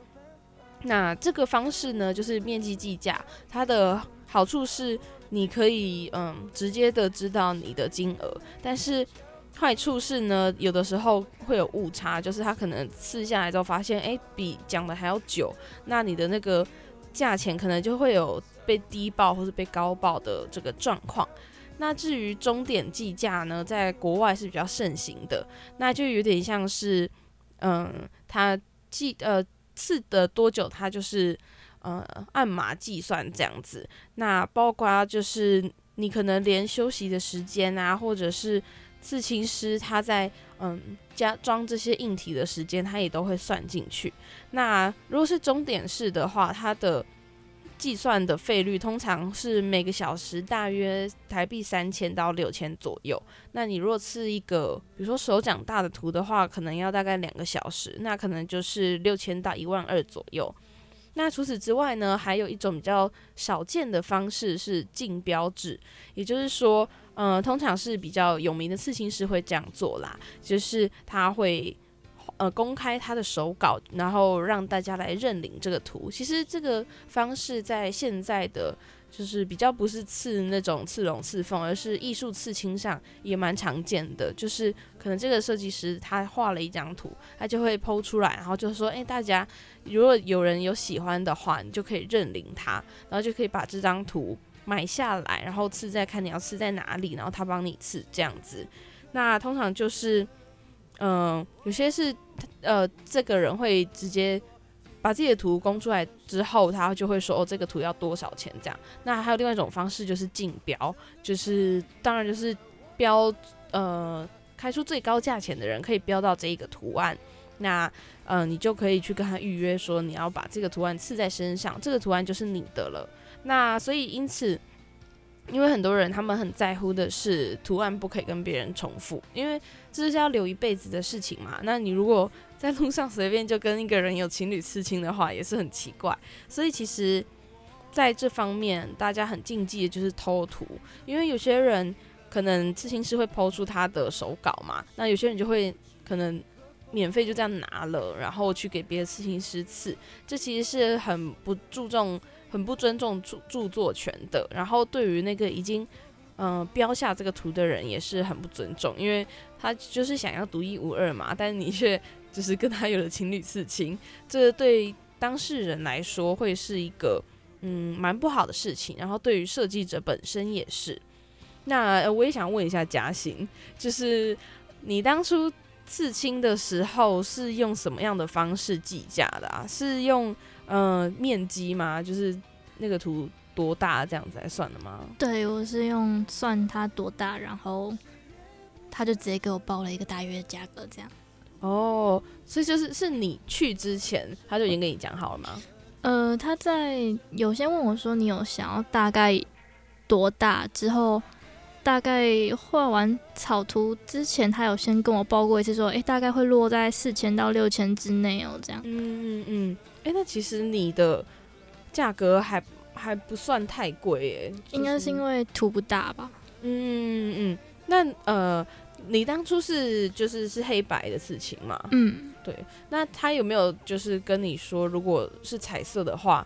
那这个方式呢，就是面积计价，它的好处是你可以嗯直接的知道你的金额，但是坏处是呢，有的时候会有误差，就是他可能刺下来之后发现，哎，比讲的还要久，那你的那个价钱可能就会有。被低报或是被高报的这个状况，那至于终点计价呢，在国外是比较盛行的，那就有点像是，嗯，它计呃刺的多久，它就是呃按码计算这样子。那包括就是你可能连休息的时间啊，或者是刺青师他在嗯加装这些硬体的时间，他也都会算进去。那如果是终点式的话，它的计算的费率通常是每个小时大约台币三千到六千左右。那你如果刺一个，比如说手掌大的图的话，可能要大概两个小时，那可能就是六千到一万二左右。那除此之外呢，还有一种比较少见的方式是竞标制，也就是说，呃，通常是比较有名的刺青师会这样做啦，就是他会。呃，公开他的手稿，然后让大家来认领这个图。其实这个方式在现在的就是比较不是刺那种刺龙刺凤，而是艺术刺青上也蛮常见的。就是可能这个设计师他画了一张图，他就会剖出来，然后就说：“哎，大家如果有人有喜欢的话，你就可以认领他，然后就可以把这张图买下来，然后刺在看你要刺在哪里，然后他帮你刺这样子。那通常就是。”嗯，有些是，呃，这个人会直接把自己的图供出来之后，他就会说，哦，这个图要多少钱这样。那还有另外一种方式就是竞标，就是当然就是标，呃，开出最高价钱的人可以标到这一个图案。那，嗯，你就可以去跟他预约说，你要把这个图案刺在身上，这个图案就是你的了。那所以因此。因为很多人他们很在乎的是图案不可以跟别人重复，因为这是要留一辈子的事情嘛。那你如果在路上随便就跟一个人有情侣刺青的话，也是很奇怪。所以其实在这方面，大家很禁忌的就是偷图，因为有些人可能刺青师会抛出他的手稿嘛，那有些人就会可能免费就这样拿了，然后去给别的刺青师刺，这其实是很不注重。很不尊重著著作权的，然后对于那个已经嗯、标下这个图的人也是很不尊重，因为他就是想要独一无二嘛，但你却 就是跟他有了情侣刺青，这对当事人来说会是一个嗯蛮不好的事情，然后对于设计者本身也是。那、我也想问一下嘉欣，就是你当初刺青的时候是用什么样的方式计价的啊？是用呃面积吗？就是那个图多大这样子来算的吗？对我是用算它多大，然后他就直接给我报了一个大约的价格，这样。哦，所以就是是你去之前他就已经跟你讲好了吗？呃，他在有先问我说你有想要大概多大，之后大概画完草图之前，他有先跟我报过一次说，诶，大概会落在四千到六千之内哦，这样。嗯嗯嗯，哎、那其实你的价格还还不算太贵哎，应该是因为为图不大吧？嗯嗯嗯，那呃，你当初是就是是黑白的事情嘛？嗯，对那他有没有就是跟你说，如果是彩色的话，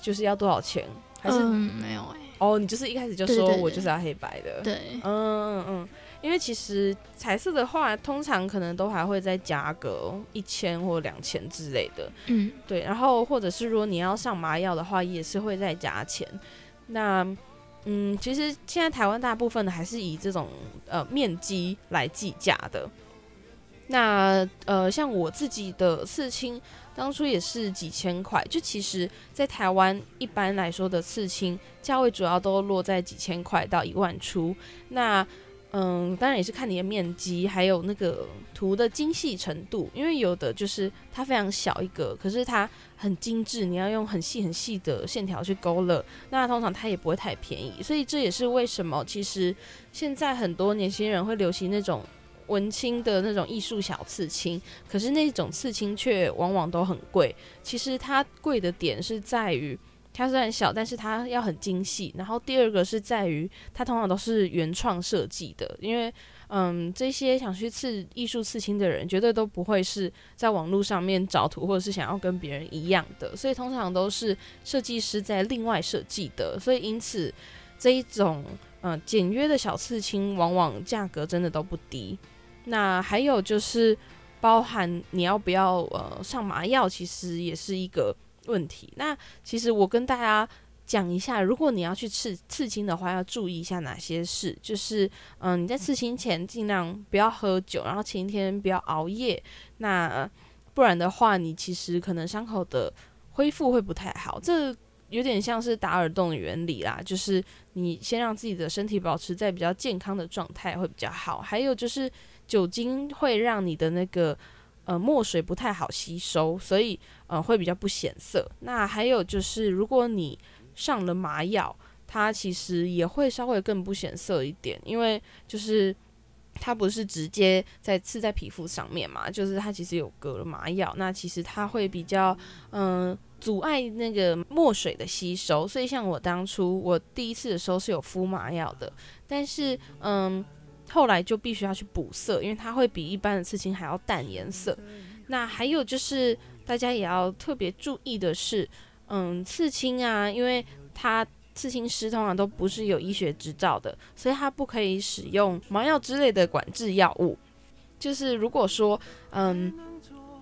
就是要多少钱？还是、嗯没有诶，哦，你就是一开始就说我就是要黑白的？对，嗯嗯嗯，因为其实彩色的话，通常可能都还会再加个一千或两千之类的。嗯对，然后或者是如果你要上麻药的话，也是会再加钱。那嗯，其实现在台湾大部分的还是以这种呃面积来计价的。那呃，像我自己的刺青，当初也是几千块。就其实，在台湾一般来说的刺青价位主要都落在几千块到一万出。那嗯，当然也是看你的面积，还有那个图的精细程度，因为有的就是它非常小一个，可是它很精致，你要用很细很细的线条去勾勒，那通常它也不会太便宜，所以这也是为什么其实现在很多年轻人会流行那种文青的那种艺术小刺青，可是那种刺青却往往都很贵。其实它贵的点是在于。它虽然小，但是它要很精细。然后第二个是在于，它通常都是原创设计的，因为嗯，这些想去刺艺术刺青的人，绝对都不会是在网络上面找图，或者是想要跟别人一样的，所以通常都是设计师在另外设计的，所以因此这一种嗯简约的小刺青，往往价格真的都不低。那还有就是包含你要不要呃上麻药，其实也是一个问题。那其实我跟大家讲一下，如果你要去刺刺青的话，要注意一下哪些事。就是，嗯，你在刺青前尽量不要喝酒，然后前一天不要熬夜。那、不然的话，你其实可能伤口的恢复会不太好。这有点像是打耳洞的原理啦，就是你先让自己的身体保持在比较健康的状态会比较好。还有就是酒精会让你的那个呃墨水不太好吸收，所以呃会比较不显色。那还有就是，如果你上了麻药，它其实也会稍微更不显色一点，因为就是它不是直接在刺在皮肤上面嘛，就是它其实有隔了麻药，那其实它会比较嗯、阻碍那个墨水的吸收，所以像我当初我第一次的时候是有敷麻药的，但是嗯。后来就必须要去补色，因为它会比一般的刺青还要淡颜色。那还有就是大家也要特别注意的是，嗯，刺青啊，因为它刺青师通常都不是有医学执照的，所以他不可以使用麻药之类的管制药物。就是如果说，嗯，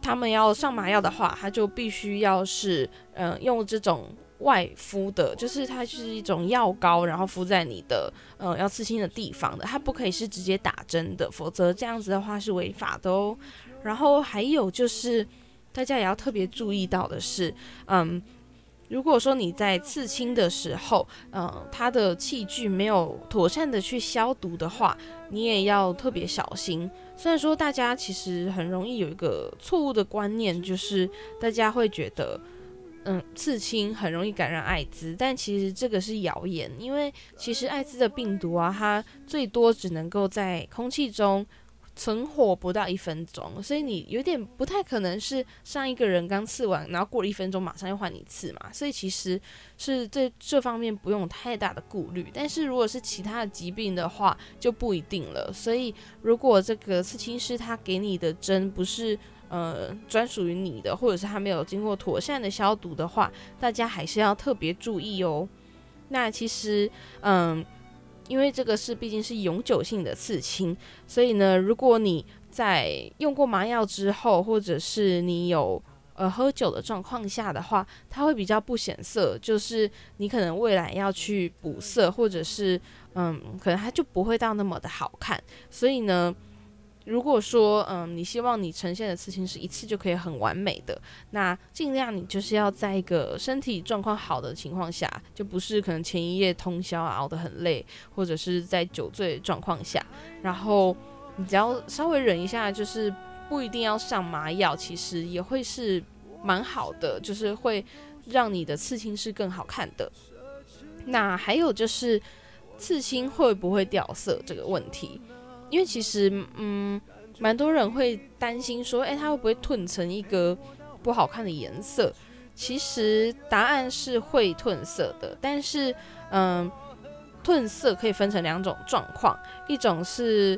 他们要上麻药的话，他就必须要是，嗯，用这种外敷的，就是它是一种药膏，然后敷在你的，呃，要刺青的地方的，它不可以是直接打针的，否则这样子的话是违法的哦。然后还有就是，大家也要特别注意到的是，嗯。如果说你在刺青的时候，嗯，它的器具没有妥善的去消毒的话，你也要特别小心。虽然说大家其实很容易有一个错误的观念，就是大家会觉得，嗯，刺青很容易感染艾滋，但其实这个是谣言，因为其实艾滋的病毒啊，它最多只能够在空气中存活不到一分钟，所以你有点不太可能是上一个人刚刺完，然后过了一分钟马上又换你刺嘛，所以其实是这这方面不用太大的顾虑。但是如果是其他的疾病的话，就不一定了。所以如果这个刺青师他给你的针不是呃专属于你的，或者是它没有经过妥善的消毒的话，大家还是要特别注意哦。那其实，嗯，因为这个是毕竟是永久性的刺青，所以呢，如果你在用过麻药之后，或者是你有呃喝酒的状况下的话，它会比较不显色，就是你可能未来要去补色，或者是嗯，可能它就不会到那么的好看。所以呢，如果说嗯，你希望你呈现的刺青是一次就可以很完美的，那尽量你就是要在一个身体状况好的情况下，就不是可能前一夜通宵熬得很累，或者是在酒醉状况下，然后你只要稍微忍一下，就是不一定要上麻药，其实也会是蛮好的，就是会让你的刺青是更好看的。那还有就是刺青会不会掉色这个问题，因为其实嗯，蛮多人会担心说，诶，它会不会褪成一个不好看的颜色？其实答案是会褪色的，但是嗯，褪色可以分成两种状况，一种是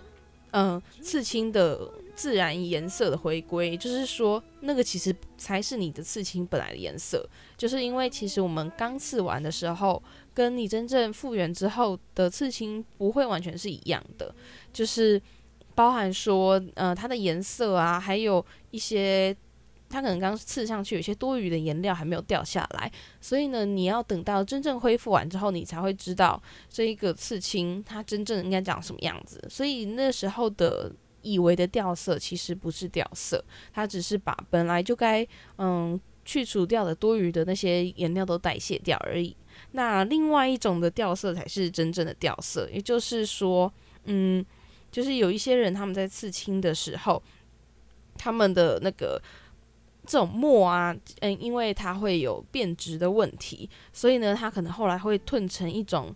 嗯刺青的自然颜色的回归，就是说那个其实才是你的刺青本来的颜色，就是因为其实我们刚刺完的时候。跟你真正复原之后的刺青不会完全是一样的，就是包含说，呃，它的颜色啊，还有一些它可能刚刺上去有些多余的颜料还没有掉下来，所以呢，你要等到真正恢复完之后，你才会知道这一个刺青它真正应该长什么样子。所以那时候的以为的掉色其实不是掉色，它只是把本来就该嗯去除掉的多余的那些颜料都代谢掉而已。那另外一种的掉色才是真正的掉色，也就是说，嗯，就是有一些人他们在刺青的时候，他们的那个这种墨啊，嗯，因为它会有变质的问题，所以呢，它可能后来会褪成一种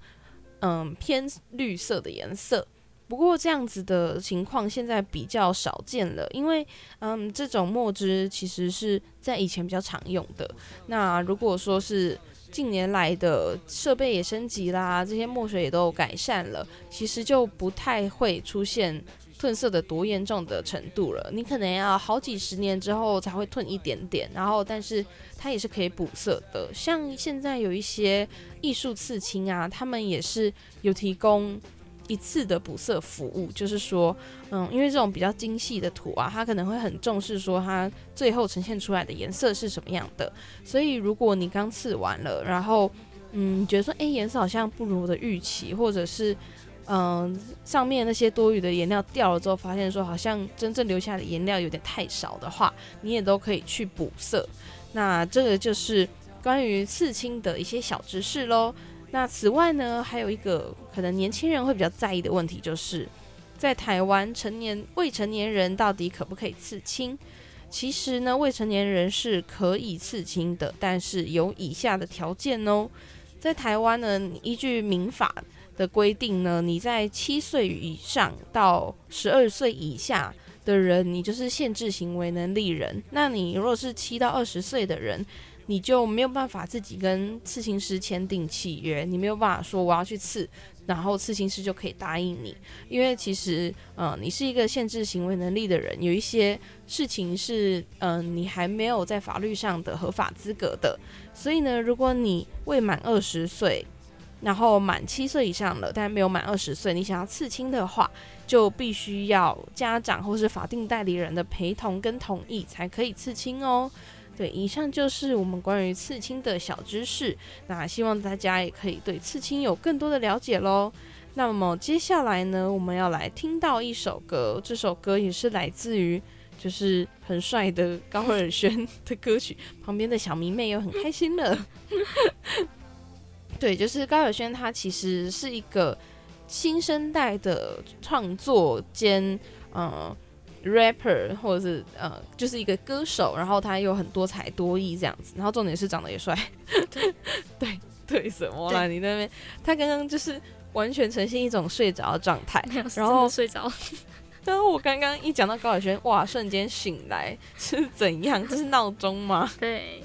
嗯偏绿色的颜色。不过这样子的情况现在比较少见了，因为嗯，这种墨汁其实是在以前比较常用的。那如果说是近年来的设备也升级啦，这些墨水也都改善了，其实就不太会出现褪色的多严重的程度了。你可能要好几十年之后才会褪一点点，然后但是它也是可以补色的。像现在有一些艺术刺青啊，他们也是有提供。一次的补色服务，就是说，嗯，因为这种比较精细的图啊，它可能会很重视说它最后呈现出来的颜色是什么样的。所以，如果你刚刺完了，然后，嗯，觉得说，哎，颜色好像不如我的预期，或者是，嗯，上面那些多余的颜料掉了之后，发现说好像真正留下的颜料有点太少的话，你也都可以去补色。那这个就是关于刺青的一些小知识喽。那此外呢，还有一个可能年轻人会比较在意的问题，就是在台湾成年未成年人到底可不可以刺青？其实呢，未成年人是可以刺青的，但是有以下的条件哦。在台湾呢，依据民法的规定呢，你在七岁以上到十二岁以下的人，你就是限制行为能力人。那你如果是七到二十岁的人，你就没有办法自己跟刺青师签订契约，你没有办法说我要去刺，然后刺青师就可以答应你，因为其实，嗯，你是一个限制行为能力的人，有一些事情是，嗯，你还没有在法律上的合法资格的，所以呢，如果你未满二十岁，然后满七岁以上了，但没有满二十岁，你想要刺青的话，就必须要家长或是法定代理人的陪同跟同意才可以刺青哦。对，以上就是我们关于刺青的小知识。那希望大家也可以对刺青有更多的了解喽。那么接下来呢，我们要来听到一首歌，这首歌也是来自于就是很帅的高尔宣的歌曲。旁边的小迷妹又很开心了。对，就是高尔宣，他其实是一个新生代的创作兼嗯。Rapper 或者是呃，就是一个歌手，然后他又很多才多艺这样子，然后重点是长得也帅。对 对，什么啦？你那边他刚刚就是完全呈现一种睡着的状态，然后睡着。然后我刚刚一讲到高晓轩，哇，瞬间醒来是怎样？这是闹钟吗？对，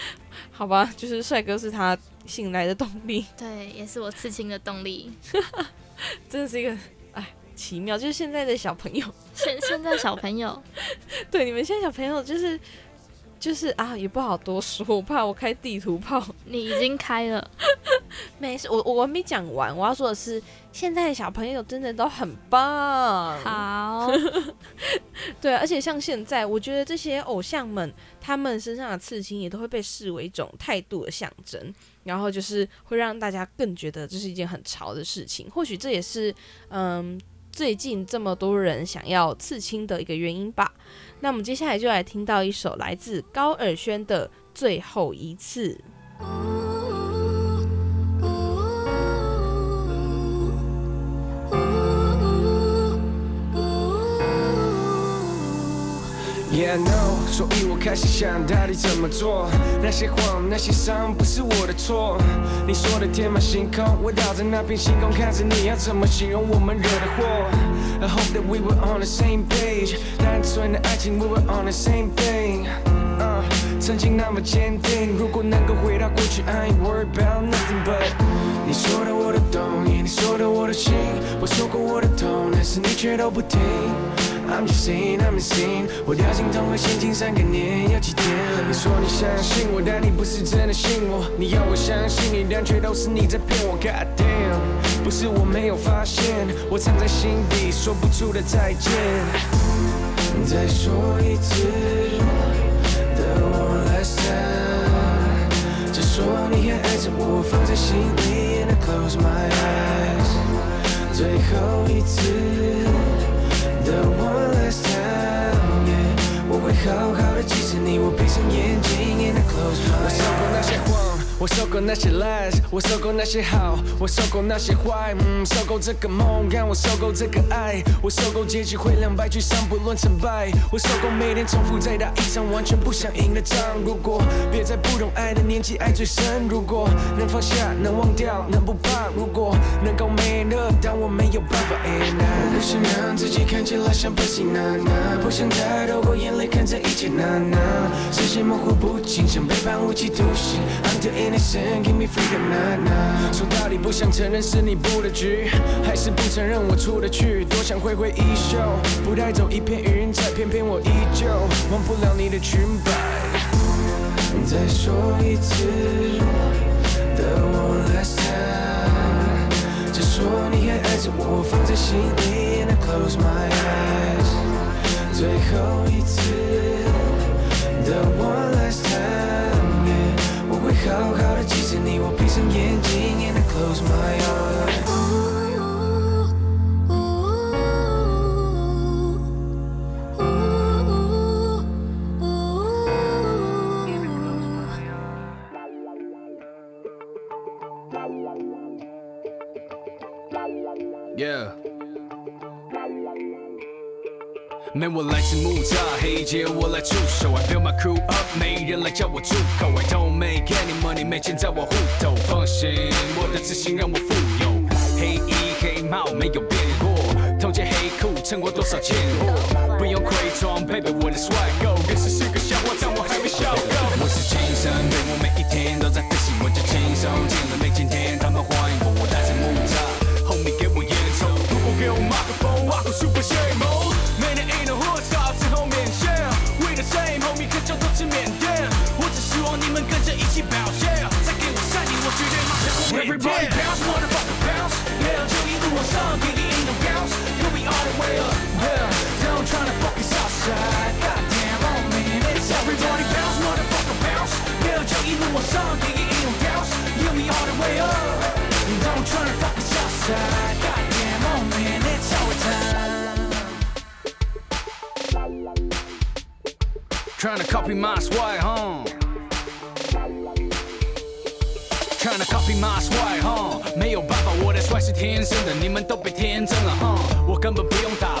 好吧，就是帅哥是他醒来的动力。对，也是我刺青的动力。真的是一个。奇妙，就是现在的小朋友，现现在小朋友，对你们现在小朋友就是就是啊，也不好多说，我怕我开地图炮。你已经开了，没事，我我还没讲完，我要说的是，现在的小朋友真的都很棒。好，对，而且像现在，我觉得这些偶像们，他们身上的刺青也都会被视为一种态度的象征，然后就是会让大家更觉得这是一件很潮的事情。或许这也是，嗯，最近这么多人想要刺青的一个原因吧。那我们接下来就来听到一首来自高尔宣的《最后一次》。Yeah, I know，所以我开始想到底怎么做。那些谎，那些伤，不是我的错。你说的天马行空，我倒在那片星空，看着你要怎么形容我们惹的祸。I hope that we were on the same page，单纯的爱情，we were on the same thing。uh, 曾经那么坚定，如果能够回到过去，I ain't worried about nothing but。你说的我都懂，你说的我都信，我说过我的痛，但是你却都不听。I'm just saying, I'm insane。我掉进同个陷阱三个年，要几天？你说你相信我，但你不是真的信我。你要我相信你，但却都是你在骗我。God damn，不是我没有发现，我藏在心底说不出的再见。再说一次，The one last time。只说你还爱着我，放在心里，And I close my eyes。最后一次。The one last time, yeah 我会好好的记着你，我闭上眼睛，and I close my eyes。我想过那些谎，我受够那些 lies，我受够那些好，我受够那些坏，嗯，受够这个梦，让我受够这个爱，我受够结局会两败俱伤，不论成败，我受够每天重复再打一场完全不想赢的仗。如果别在不懂爱的年纪爱最深，如果能放下，能忘掉，能不怕，如果能够 man up，但我没有办法不想让自己看起来像 pussy 娜娜，不想再透过眼泪看这一切娜娜，视线模糊不清，像背叛无期徒刑。Listen give me freedom 娜娜。说到底不想承认是你布的局，还是不承认我出的去，多想挥挥衣袖，不带走一片云彩，偏偏我依旧忘不了你的裙摆。再说一次，The one last time，只说你还爱着我，放在心里，and I close my eyes。最后一次，The one 好好的记着你，我闭上眼睛，and I close my eyes。 我来自木栅黑街，我来出手。I build my crew up，没人来叫我出口。I don't make any money，没钱在我户头。放心，我的自信让我富有。黑衣黑帽没有变过，同件黑裤撑过多少贱货？不用盔装，baby，我的 swag go。也是是个笑话，copy my swag, huh? Trying to copy my swag, huh? 没有办法，我的帅是天生的，你们都被天真了，huh? 我根本不用打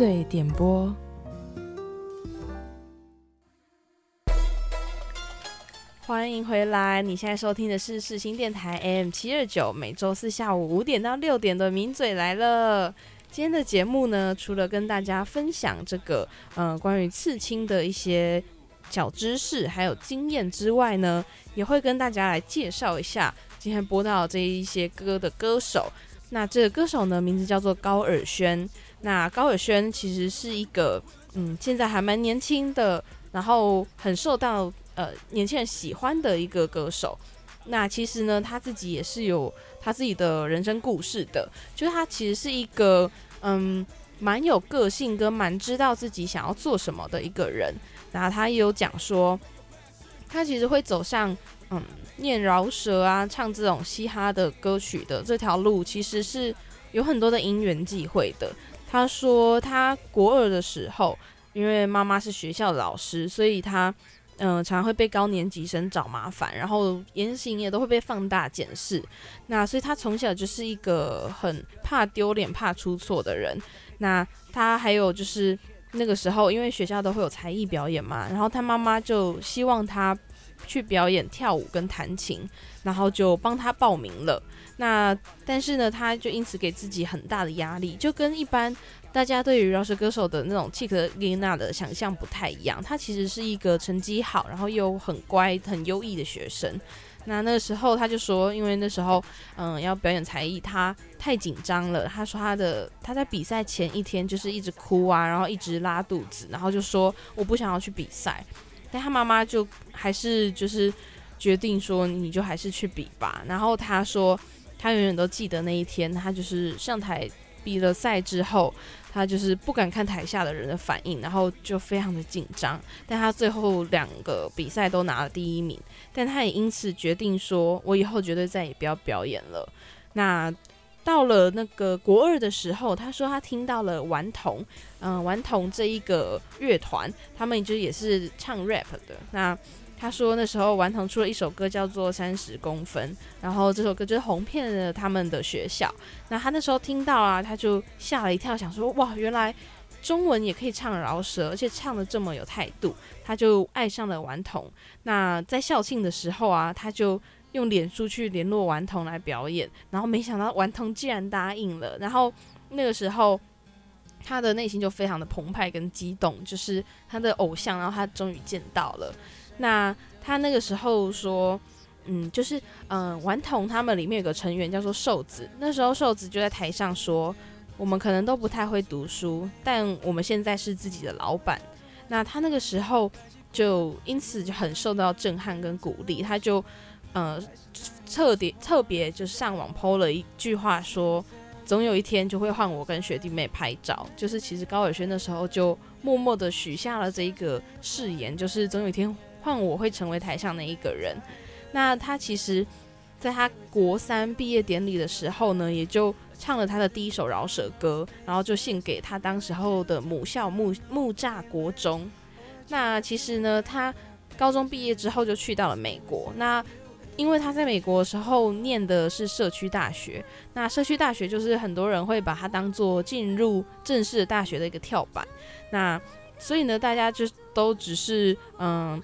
名嘴点播。欢迎回来！你现在收听的是世新电台 AM 七二九，每周四下午五点到六点的名嘴来了。今天的节目呢，除了跟大家分享这个呃关于刺青的一些小知识还有经验之外呢，也会跟大家来介绍一下今天播到这一些歌的歌手。那这个歌手呢，名字叫做高尔宣。那高尔轩其实是一个嗯，现在还蛮年轻的，然后很受到呃年轻人喜欢的一个歌手。那其实呢，他自己也是有他自己的人生故事的，就是他其实是一个嗯蛮有个性跟蛮知道自己想要做什么的一个人。然后他也有讲说，他其实会走上嗯念饶舌啊，唱这种嘻哈的歌曲的这条路，其实是有很多的因缘际会的。他说他国二的时候，因为妈妈是学校的老师，所以他嗯常常会被高年级生找麻烦，然后言行也都会被放大检视。那所以他从小就是一个很怕丢脸、怕出错的人。那他还有就是那个时候，因为学校都会有才艺表演嘛，然后他妈妈就希望他去表演跳舞跟弹琴，然后就帮他报名了。那但是呢，他就因此给自己很大的压力，就跟一般大家对于饶舌歌手的那种契克丽娜的想象不太一样。他其实是一个成绩好，然后又很乖、很优异的学生。那那时候他就说，因为那时候嗯要表演才艺，他太紧张了。他说他的他在比赛前一天就是一直哭啊，然后一直拉肚子，然后就说我不想要去比赛。但他妈妈就还是就是决定说你就还是去比吧。然后他说。他永远都记得那一天，他就是上台比了赛之后，他就是不敢看台下的人的反应，然后就非常的紧张。但他最后两个比赛都拿了第一名，但他也因此决定说：“我以后绝对再也不要表演了。”那到了那个国二的时候，他说他听到了顽童，嗯，顽童这一个乐团，他们就也是唱 rap 的。那他说那时候顽童出了一首歌叫做《三十公分》，然后这首歌就是红遍了他们的学校。那他那时候听到啊，他就吓了一跳，想说哇，原来中文也可以唱饶舌，而且唱的这么有态度。他就爱上了顽童。那在校庆的时候啊，他就用脸书去联络顽童来表演，然后没想到顽童竟然答应了。然后那个时候他的内心就非常的澎湃跟激动，就是他的偶像，然后他终于见到了。那他那个时候说，嗯，就是嗯，顽童他们里面有个成员叫做瘦子。那时候瘦子就在台上说，我们可能都不太会读书，但我们现在是自己的老板。那他那个时候就因此就很受到震撼跟鼓励，他就呃特别特别就上网 PO 了一句话说，总有一天就会换我跟学弟妹拍照。就是其实高尔轩那时候就默默的许下了这一个誓言，就是总有一天。换我会成为台上的一个人。那他其实，在他国三毕业典礼的时候呢，也就唱了他的第一首饶舌歌，然后就献给他当时候的母校木木栅国中。那其实呢，他高中毕业之后就去到了美国。那因为他在美国的时候念的是社区大学，那社区大学就是很多人会把它当做进入正式的大学的一个跳板。那所以呢，大家就都只是嗯。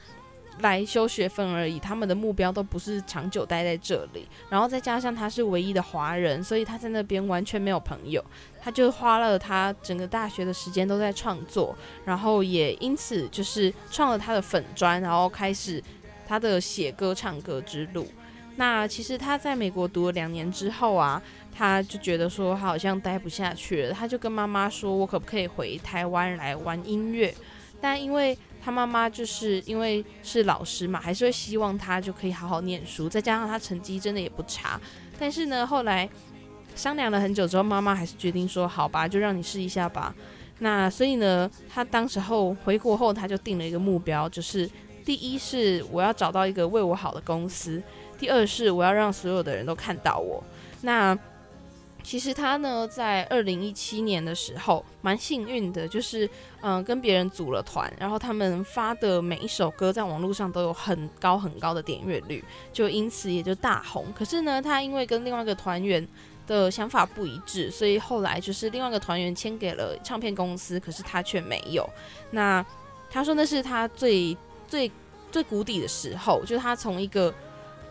来修学分而已，他们的目标都不是长久待在这里。然后再加上他是唯一的华人，所以他在那边完全没有朋友。他就花了他整个大学的时间都在创作，然后也因此就是创了他的粉砖，然后开始他的写歌唱歌之路。那其实他在美国读了两年之后啊，他就觉得说他好像待不下去了，他就跟妈妈说：“我可不可以回台湾来玩音乐？”但因为他妈妈就是因为是老师嘛，还是会希望他就可以好好念书，再加上他成绩真的也不差。但是呢，后来商量了很久之后，妈妈还是决定说：“好吧，就让你试一下吧。”那所以呢，他当时候回国后，他就定了一个目标，就是第一是我要找到一个为我好的公司，第二是我要让所有的人都看到我。那其实他呢，在二零一七年的时候蛮幸运的，就是嗯跟别人组了团，然后他们发的每一首歌在网络上都有很高很高的点阅率，就因此也就大红。可是呢，他因为跟另外一个团员的想法不一致，所以后来就是另外一个团员签给了唱片公司，可是他却没有。那他说那是他最最最谷底的时候，就是他从一个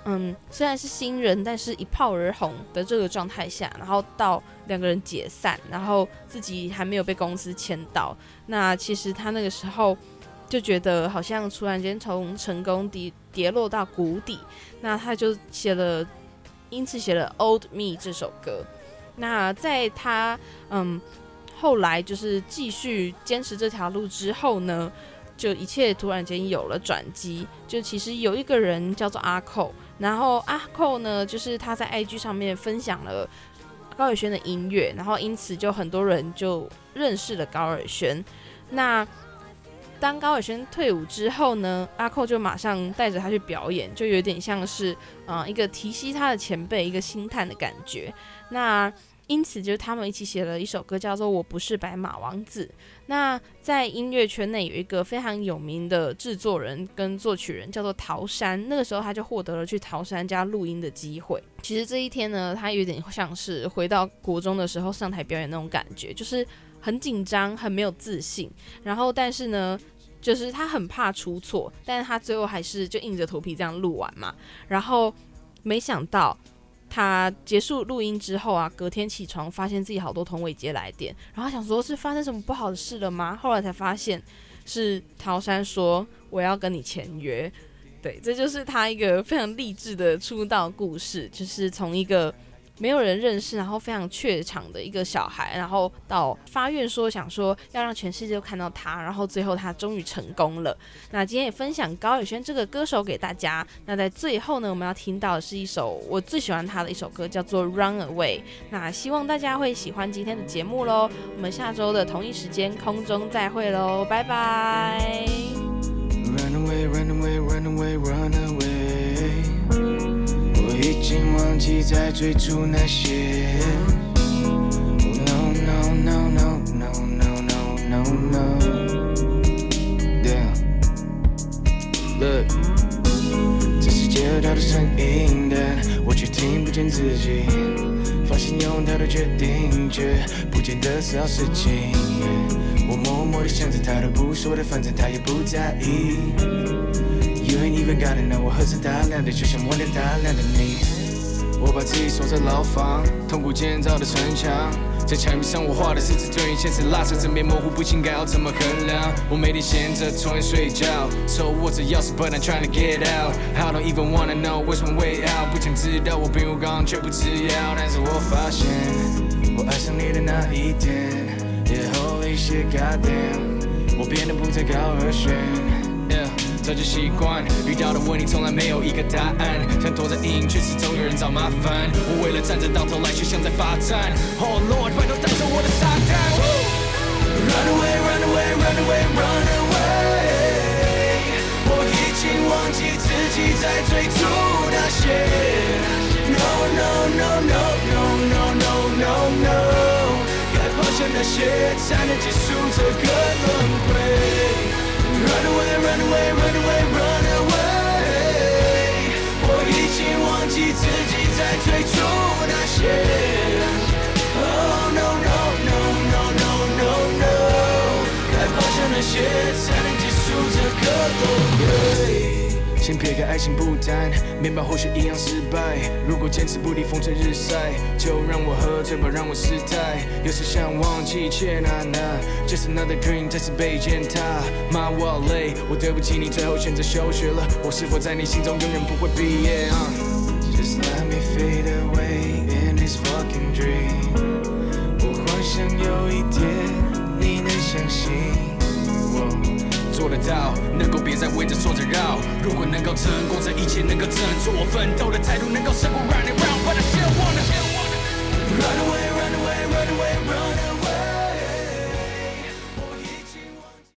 嗯虽然是新人，但是一炮而红的这个状态下，然后到两个人解散，然后自己还没有被公司签到。那其实他那个时候就觉得好像突然间从成功跌跌落到谷底，那他就写了。因此写了《Old Me》这首歌。那在他嗯后来就是继续坚持这条路之后呢，就一切突然间有了转机。就其实有一个人叫做阿寇，然后阿寇呢，就是他在 IG 上面分享了高尔宣的音乐，然后因此就很多人就认识了高尔宣。那当高尔宣退伍之后呢，阿寇就马上带着他去表演，就有点像是，嗯，一个提携他的前辈，一个星探的感觉。那因此，就是他们一起写了一首歌，叫做《我不是白马王子》。那在音乐圈内有一个非常有名的制作人跟作曲人，叫做陶山。那个时候他就获得了去陶山家录音的机会。其实这一天呢，他有点像是回到国中的时候上台表演那种感觉，就是。很紧张，很没有自信，然后但是呢，就是他很怕出错，但是他最后还是就硬着头皮这样录完嘛。然后没想到他结束录音之后啊，隔天起床发现自己好多同尾接来电，然后想说是发生什么不好的事了吗？后来才发现是陶山说我要跟你签约。对，这就是他一个非常励志的出道故事，就是从一个。没有人认识，然后非常怯场的一个小孩，然后到发愿说想说要让全世界都看到他，然后最后他终于成功了。那今天也分享高宇轩这个歌手给大家。那在最后呢，我们要听到的是一首我最喜欢他的一首歌，叫做《Run Away》。那希望大家会喜欢今天的节目喽。我们下周的同一时间空中再会喽，拜拜。Run away, run away, run away, run away. 经忘记在最初那些。No no no no no no no no no。Yeah。Look，这世界有太多声音，但我却听不见自己。发现有太多决定，却不见得是好事情。我默默地想着，他都不说的，反正他也不在意。You ain't even gotta know，我喝着大量的，就像忘掉大量的你。自己锁在牢房，痛苦建造的城墙，在墙壁上我画的是字，对现实拉扯着面模糊不清，该要怎么衡量？我每天闲着，抽烟睡觉，手握着钥匙，But I'm trying to get out。I don't even wanna know 为什么 way out，不想知道我病入膏肓却不吃药，但是我发现我爱上你的那一天，Yeah，Holy shit，Goddamn，我变得不再高和弦。早就习惯，遇到的问题从来没有一个答案，想躲在阴影，却始终有人找麻烦。我为了站着到头来，却像在罚站。Oh Lord，拜托带走我的撒旦。Run away, run away, run away, run away。我已经忘记自己在最初那些。No no no no no no no no no。该抛下那些，才能结束这个轮回。Run away, run away, run away, run away。我已经忘记自己在最初那些。Oh no no no no no no no，该放下那些，才能结束这个轮回。先撇开爱情不谈，面包或许一样失败。如果坚持不离风吹日晒，就让我喝醉吧，让我失态。有时想忘记，却难难。Just another dream，再次被践踏。妈，我好累，我对不起你，最后选择休学了。我是否在你心中永远不会毕业？Just let me fade away in this fucking dream。我幻想有一天你能相信。做得到，能够别再围着挫折绕。如果能够成功，这一切能够挣脱，我奋斗的态度能够胜过 running round，but I still wanna run away。